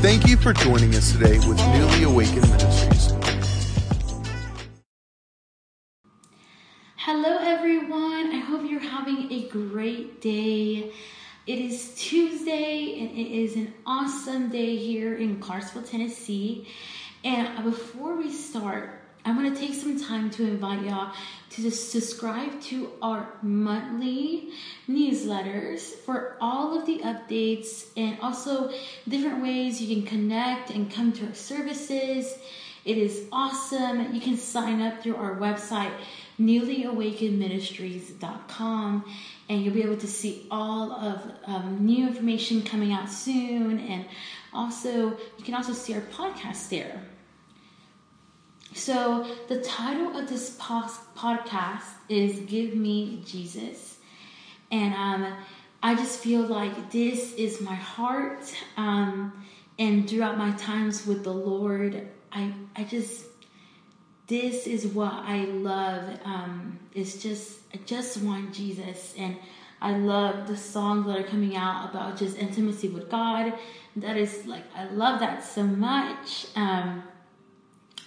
Thank you for joining us today with Newly Awakened Ministries. Hello, everyone. I hope you're having a great day. It is Tuesday and it is an awesome day here in Clarksville, Tennessee. And before we start, I'm going to take some time to invite y'all to subscribe to our monthly newsletters for all of the updates and also different ways you can connect and come to our services. It is awesome. You can sign up through our website, newlyawakenedministries.com, and you'll be able to see all of um, new information coming out soon. And also, you can also see our podcast there. So, the title of this podcast is Give Me Jesus. And um, I just feel like this is my heart. Um, and throughout my times with the Lord, I, I just, this is what I love. Um, it's just, I just want Jesus. And I love the songs that are coming out about just intimacy with God. That is like, I love that so much. Um,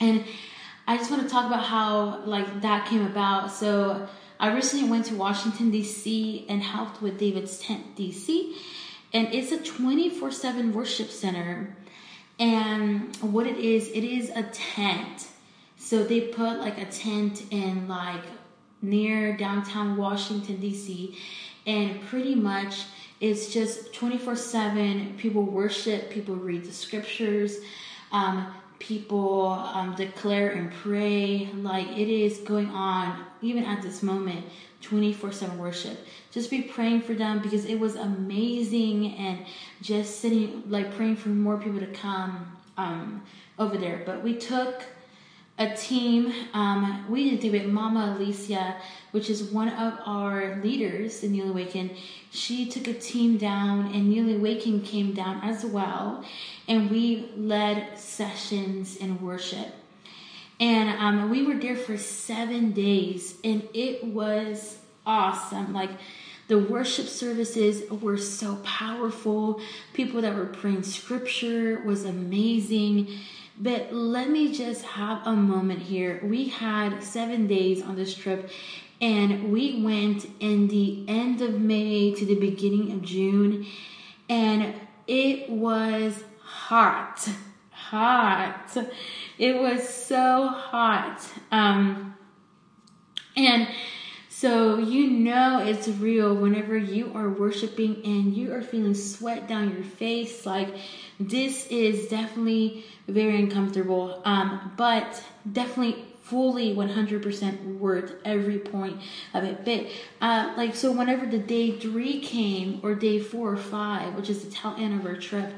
and I just want to talk about how like that came about. So I recently went to Washington D.C. and helped with David's tent D.C. and it's a 24/7 worship center. And what it is, it is a tent. So they put like a tent in like near downtown Washington D.C. and pretty much it's just 24/7 people worship, people read the scriptures. Um, people um, declare and pray like it is going on even at this moment 24-7 worship. Just be praying for them because it was amazing and just sitting like praying for more people to come um, over there. But we took a team. Um, we do it. Mama Alicia, which is one of our leaders in Newly Awakened, she took a team down, and Newly Awakened came down as well, and we led sessions in worship. And um, we were there for seven days, and it was awesome. Like the worship services were so powerful. People that were praying scripture was amazing but let me just have a moment here. We had seven days on this trip, and we went in the end of May to the beginning of June, and it was hot. Hot. It was so hot. Um, and so you know it's real whenever you are worshiping and you are feeling sweat down your face. Like this is definitely very uncomfortable, um, but definitely fully 100% worth every point of it. But uh, like so, whenever the day three came or day four or five, which is the tail end of our trip,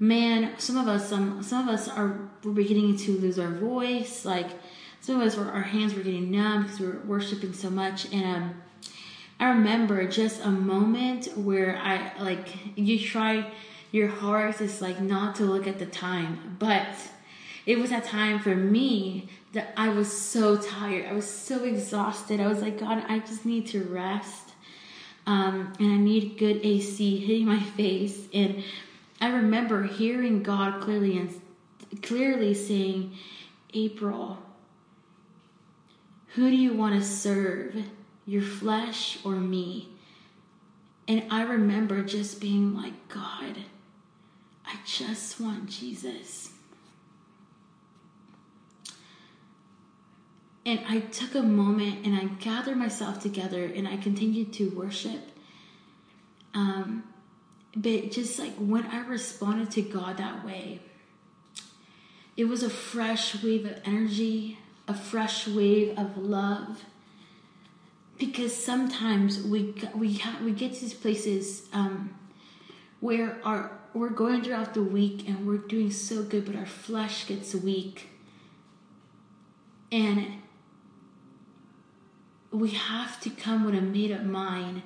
man, some of us, some some of us are we're beginning to lose our voice, like us were, our hands were getting numb because we were worshiping so much and um i remember just a moment where i like you try your heart is like not to look at the time but it was that time for me that i was so tired. I was so exhausted. I was like god i just need to rest um, and i need good ac hitting my face. And i remember hearing god clearly and clearly saying april who do you want to serve, your flesh or me? And I remember just being like, God, I just want Jesus. And I took a moment and I gathered myself together and I continued to worship. Um, but just like when I responded to God that way, it was a fresh wave of energy, a fresh wave of love because sometimes we we ha- we get to these places um, where our we're going throughout the week and we're doing so good, but our flesh gets weak, and we have to come with a made up mind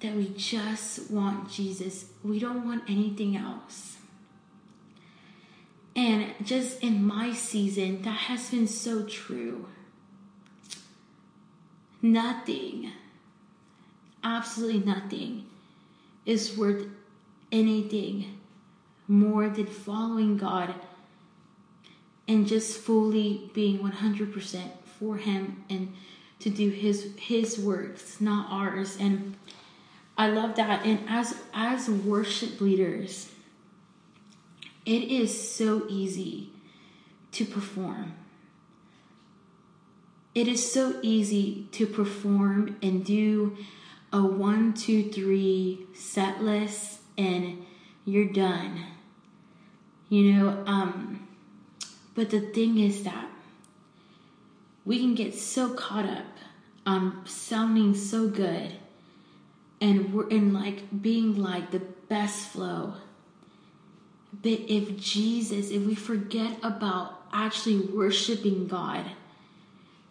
that we just want Jesus. We don't want anything else. And just in my season, that has been so true. Nothing, absolutely nothing, is worth anything more than following God and just fully being 100% for him and to do his his works not ours and i love that and as as worship leaders it is so easy to perform it is so easy to perform and do a one two three set list and you're done you know um but the thing is that we can get so caught up on sounding so good and we're in like being like the best flow. But if Jesus, if we forget about actually worshiping God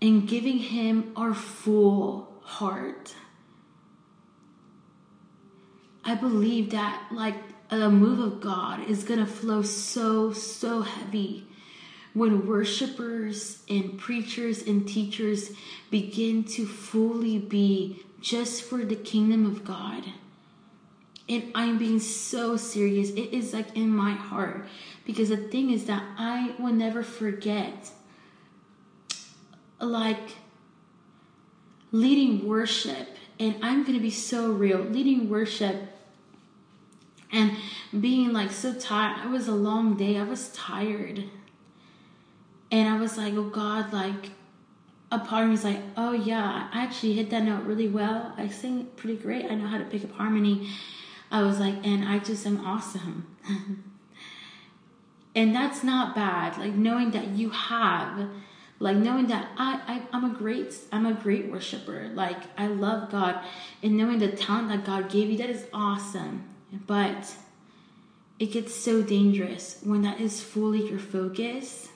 and giving Him our full heart, I believe that like a move of God is gonna flow so, so heavy when worshipers and preachers and teachers begin to fully be just for the kingdom of God. And I'm being so serious. It is like in my heart. Because the thing is that I will never forget, like, leading worship. And I'm going to be so real. Leading worship and being like so tired. It was a long day. I was tired. And I was like, oh God, like a part of me was like, oh yeah, I actually hit that note really well. I sing pretty great. I know how to pick up harmony. I was like, and I just am awesome. and that's not bad. Like knowing that you have, like knowing that I, I I'm a great I'm a great worshiper. Like I love God, and knowing the talent that God gave you, that is awesome. But it gets so dangerous when that is fully your focus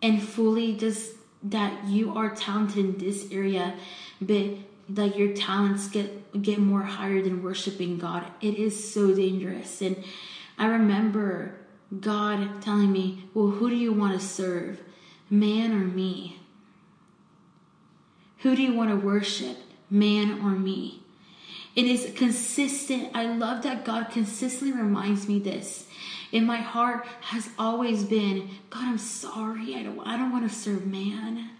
and fully just that you are talented in this area, but like your talents get get more higher than worshiping God. It is so dangerous. And I remember God telling me, Well, who do you want to serve? Man or me? Who do you want to worship? Man or me? It is consistent. I love that God consistently reminds me this in my heart has always been, God, I'm sorry. I don't I don't want to serve man.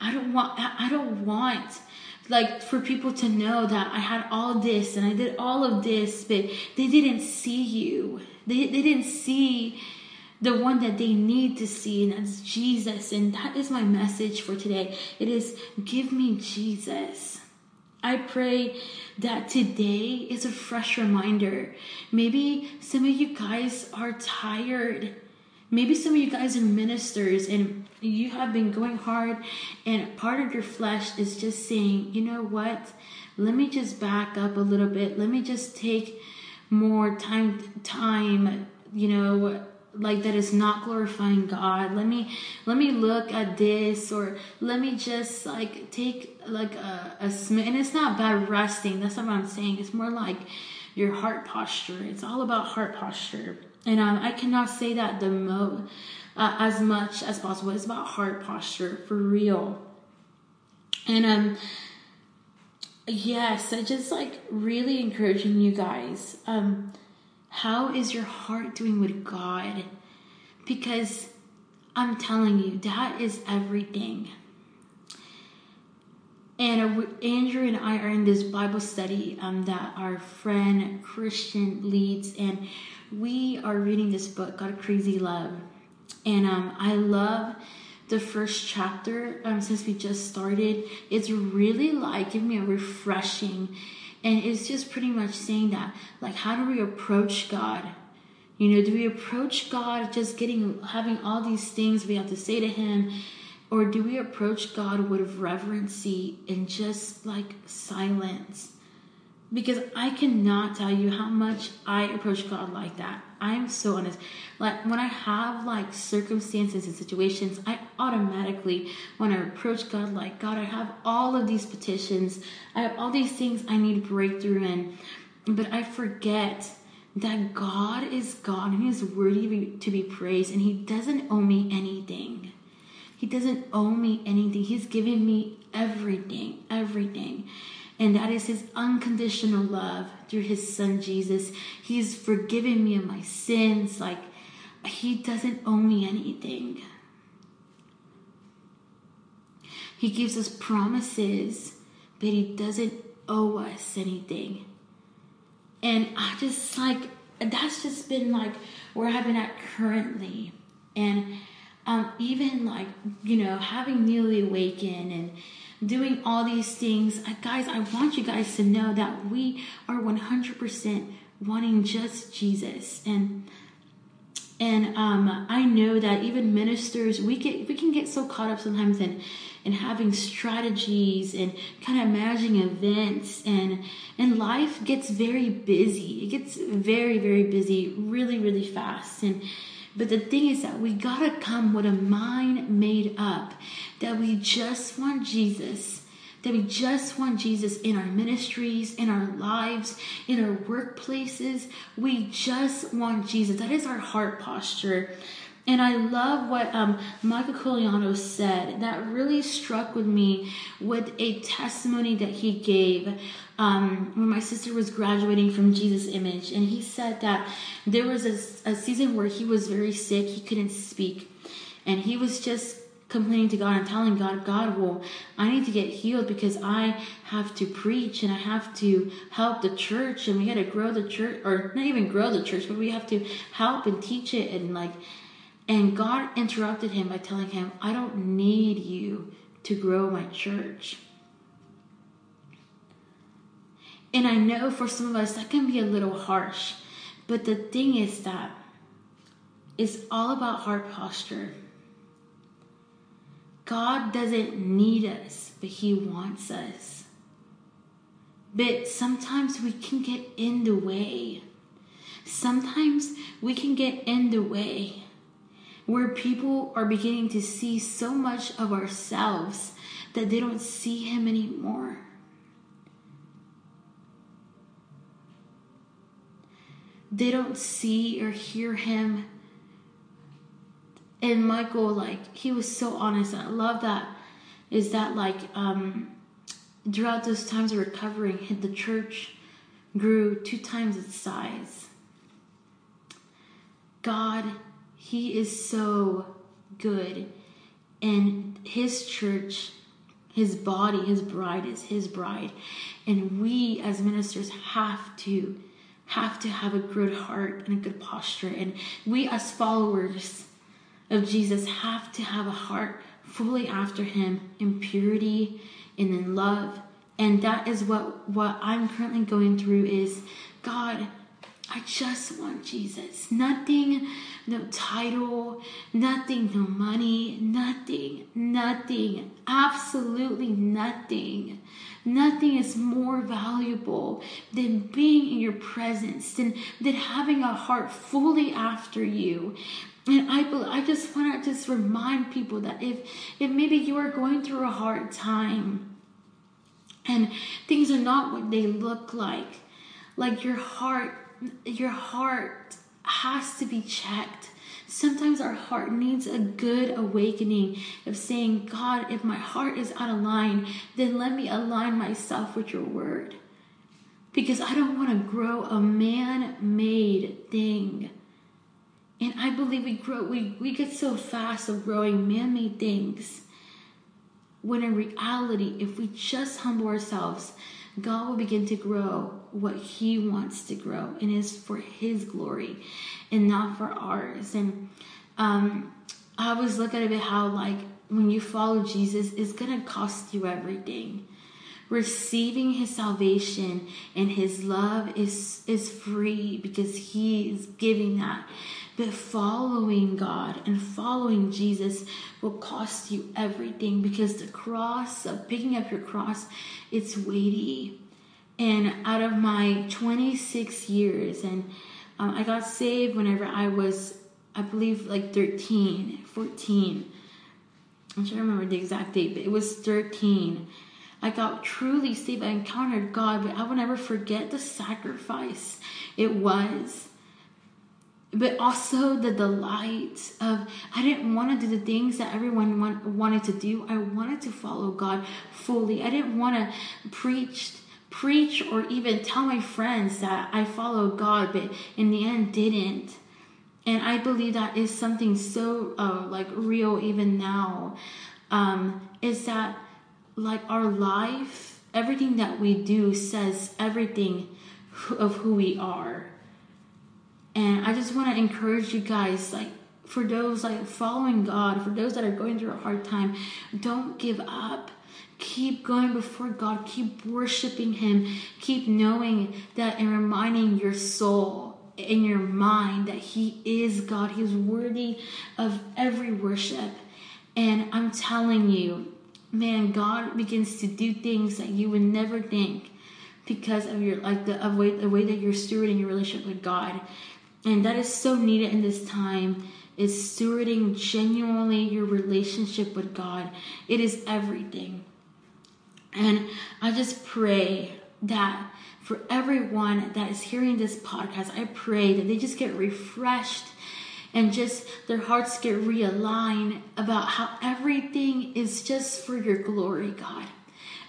I don't want I don't want like for people to know that I had all this and I did all of this, but they didn't see you. They they didn't see the one that they need to see, and that's Jesus. And that is my message for today. It is give me Jesus. I pray that today is a fresh reminder. Maybe some of you guys are tired. Maybe some of you guys are ministers and you have been going hard, and part of your flesh is just saying, you know what? Let me just back up a little bit. Let me just take more time, time, you know, like that is not glorifying God. Let me let me look at this or let me just like take like a, a sm- and it's not bad resting. That's not what I'm saying. It's more like your heart posture. It's all about heart posture. And um, I cannot say that the mo uh, as much as possible. It's about heart posture for real. And um yes, I just like really encouraging you guys. Um how is your heart doing with God? Because I'm telling you, that is everything. And Andrew and I are in this Bible study um, that our friend Christian leads, and we are reading this book called Crazy Love. And um, I love the first chapter um, since we just started. It's really like giving me a refreshing and it's just pretty much saying that, like, how do we approach God? You know, do we approach God just getting, having all these things we have to say to Him? Or do we approach God with reverency and just like silence? because I cannot tell you how much I approach God like that. I'm so honest. Like when I have like circumstances and situations, I automatically when I approach God like God, I have all of these petitions. I have all these things I need breakthrough in. But I forget that God is God and He is worthy to be praised and He doesn't owe me anything. He doesn't owe me anything. He's given me everything, everything. And that is his unconditional love through his son Jesus. He's forgiven me of my sins. Like, he doesn't owe me anything. He gives us promises, but he doesn't owe us anything. And I just like, that's just been like where I've been at currently. And um, even like, you know, having newly awakened and doing all these things, uh, guys, I want you guys to know that we are 100% wanting just Jesus. And and um, I know that even ministers, we get we can get so caught up sometimes in in having strategies and kind of managing events and and life gets very busy. It gets very very busy really really fast and but the thing is that we got to come with a mind made up that we just want Jesus that we just want Jesus in our ministries, in our lives, in our workplaces. We just want Jesus. That is our heart posture. And I love what um, Michael Koulianos said. That really struck with me with a testimony that he gave um, when my sister was graduating from Jesus Image. And he said that there was a, a season where he was very sick, he couldn't speak. And he was just complaining to God and telling God, God, well, I need to get healed because I have to preach and I have to help the church and we got to grow the church, or not even grow the church, but we have to help and teach it. And like, and God interrupted him by telling him, I don't need you to grow my church. And I know for some of us that can be a little harsh, but the thing is that it's all about heart posture. God doesn't need us, but He wants us. But sometimes we can get in the way. Sometimes we can get in the way where people are beginning to see so much of ourselves that they don't see Him anymore. They don't see or hear Him and Michael, like, he was so honest. I love that. Is that, like, um, throughout those times of recovering, the church grew two times its size. God, He is so good. And His church, His body, His bride is His bride. And we as ministers have to have to have a good heart and a good posture. And we as followers of Jesus have to have a heart fully after him in purity and in love. And that is what, what I'm currently going through is God, I just want Jesus. Nothing, no title, nothing, no money, nothing, nothing, absolutely nothing. Nothing is more valuable than being in your presence, than, than having a heart fully after you. And I, I just want to just remind people that if, if maybe you are going through a hard time and things are not what they look like, like your heart, your heart has to be checked. Sometimes our heart needs a good awakening of saying, God, if my heart is out of line, then let me align myself with your word. Because I don't want to grow a man made thing. And I believe we grow, we, we get so fast of growing man made things. When in reality, if we just humble ourselves, God will begin to grow what He wants to grow, and is for His glory and not for ours. And um, I always look at it how, like, when you follow Jesus, it's gonna cost you everything. Receiving His salvation and His love is is free because He is giving that. But following God and following Jesus will cost you everything because the cross of picking up your cross, it's weighty. And out of my 26 years, and um, I got saved whenever I was, I believe, like 13, 14. I'm trying remember the exact date, but it was 13. I got truly saved. I encountered God, but I will never forget the sacrifice it was but also the delight of I didn't want to do the things that everyone want, wanted to do. I wanted to follow God fully. I didn't want to preach preach or even tell my friends that I follow God, but in the end didn't. And I believe that is something so uh, like real even now. Um, is that like our life, everything that we do says everything of who we are. And I just want to encourage you guys, like for those like following God, for those that are going through a hard time, don't give up. Keep going before God. Keep worshiping Him. Keep knowing that and reminding your soul in your mind that He is God. He is worthy of every worship. And I'm telling you, man, God begins to do things that you would never think because of your like the of way the way that you're stewarding your relationship with God. And that is so needed in this time is stewarding genuinely your relationship with God. It is everything. And I just pray that for everyone that is hearing this podcast, I pray that they just get refreshed and just their hearts get realigned about how everything is just for your glory, God.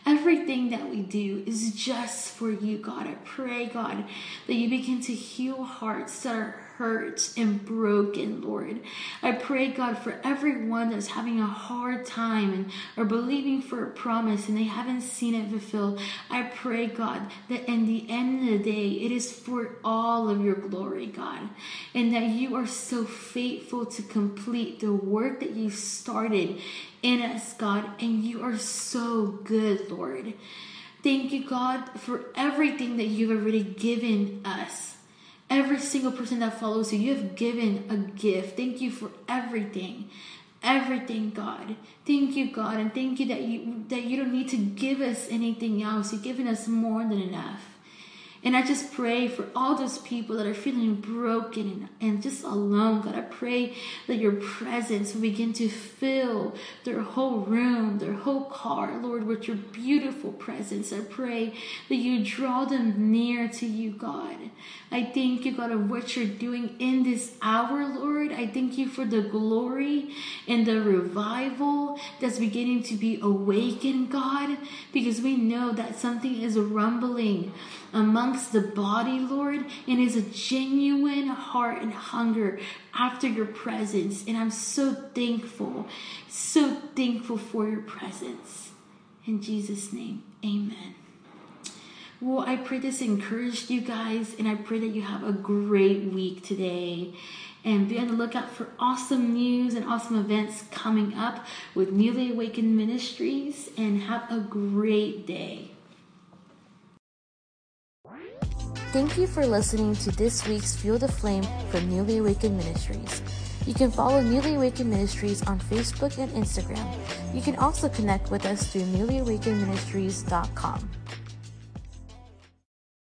Everything that we do is just for you, God. I pray, God, that you begin to heal hearts that are hurt and broken, Lord. I pray, God, for everyone that's having a hard time and are believing for a promise and they haven't seen it fulfilled. I pray, God, that in the end of the day, it is for all of your glory, God, and that you are so faithful to complete the work that you started in us, God, and you are so good, Lord. Thank you, God, for everything that you've already given us. Every single person that follows you, you have given a gift. Thank you for everything. Everything, God. Thank you, God, and thank you that you that you don't need to give us anything else. You've given us more than enough. And I just pray for all those people that are feeling broken and, and just alone. God, I pray that your presence will begin to fill their whole room, their whole car, Lord, with your beautiful presence. I pray that you draw them near to you, God. I thank you, God, of what you're doing in this hour, Lord. I thank you for the glory and the revival that's beginning to be awakened, God, because we know that something is rumbling amongst the body, Lord, and is a genuine heart and hunger after your presence. And I'm so thankful, so thankful for your presence. In Jesus' name, amen. Well, I pray this encouraged you guys, and I pray that you have a great week today. And be on the lookout for awesome news and awesome events coming up with Newly Awakened Ministries. And have a great day. Thank you for listening to this week's Fuel the Flame from Newly Awakened Ministries. You can follow Newly Awakened Ministries on Facebook and Instagram. You can also connect with us through newlyawakenedministries.com.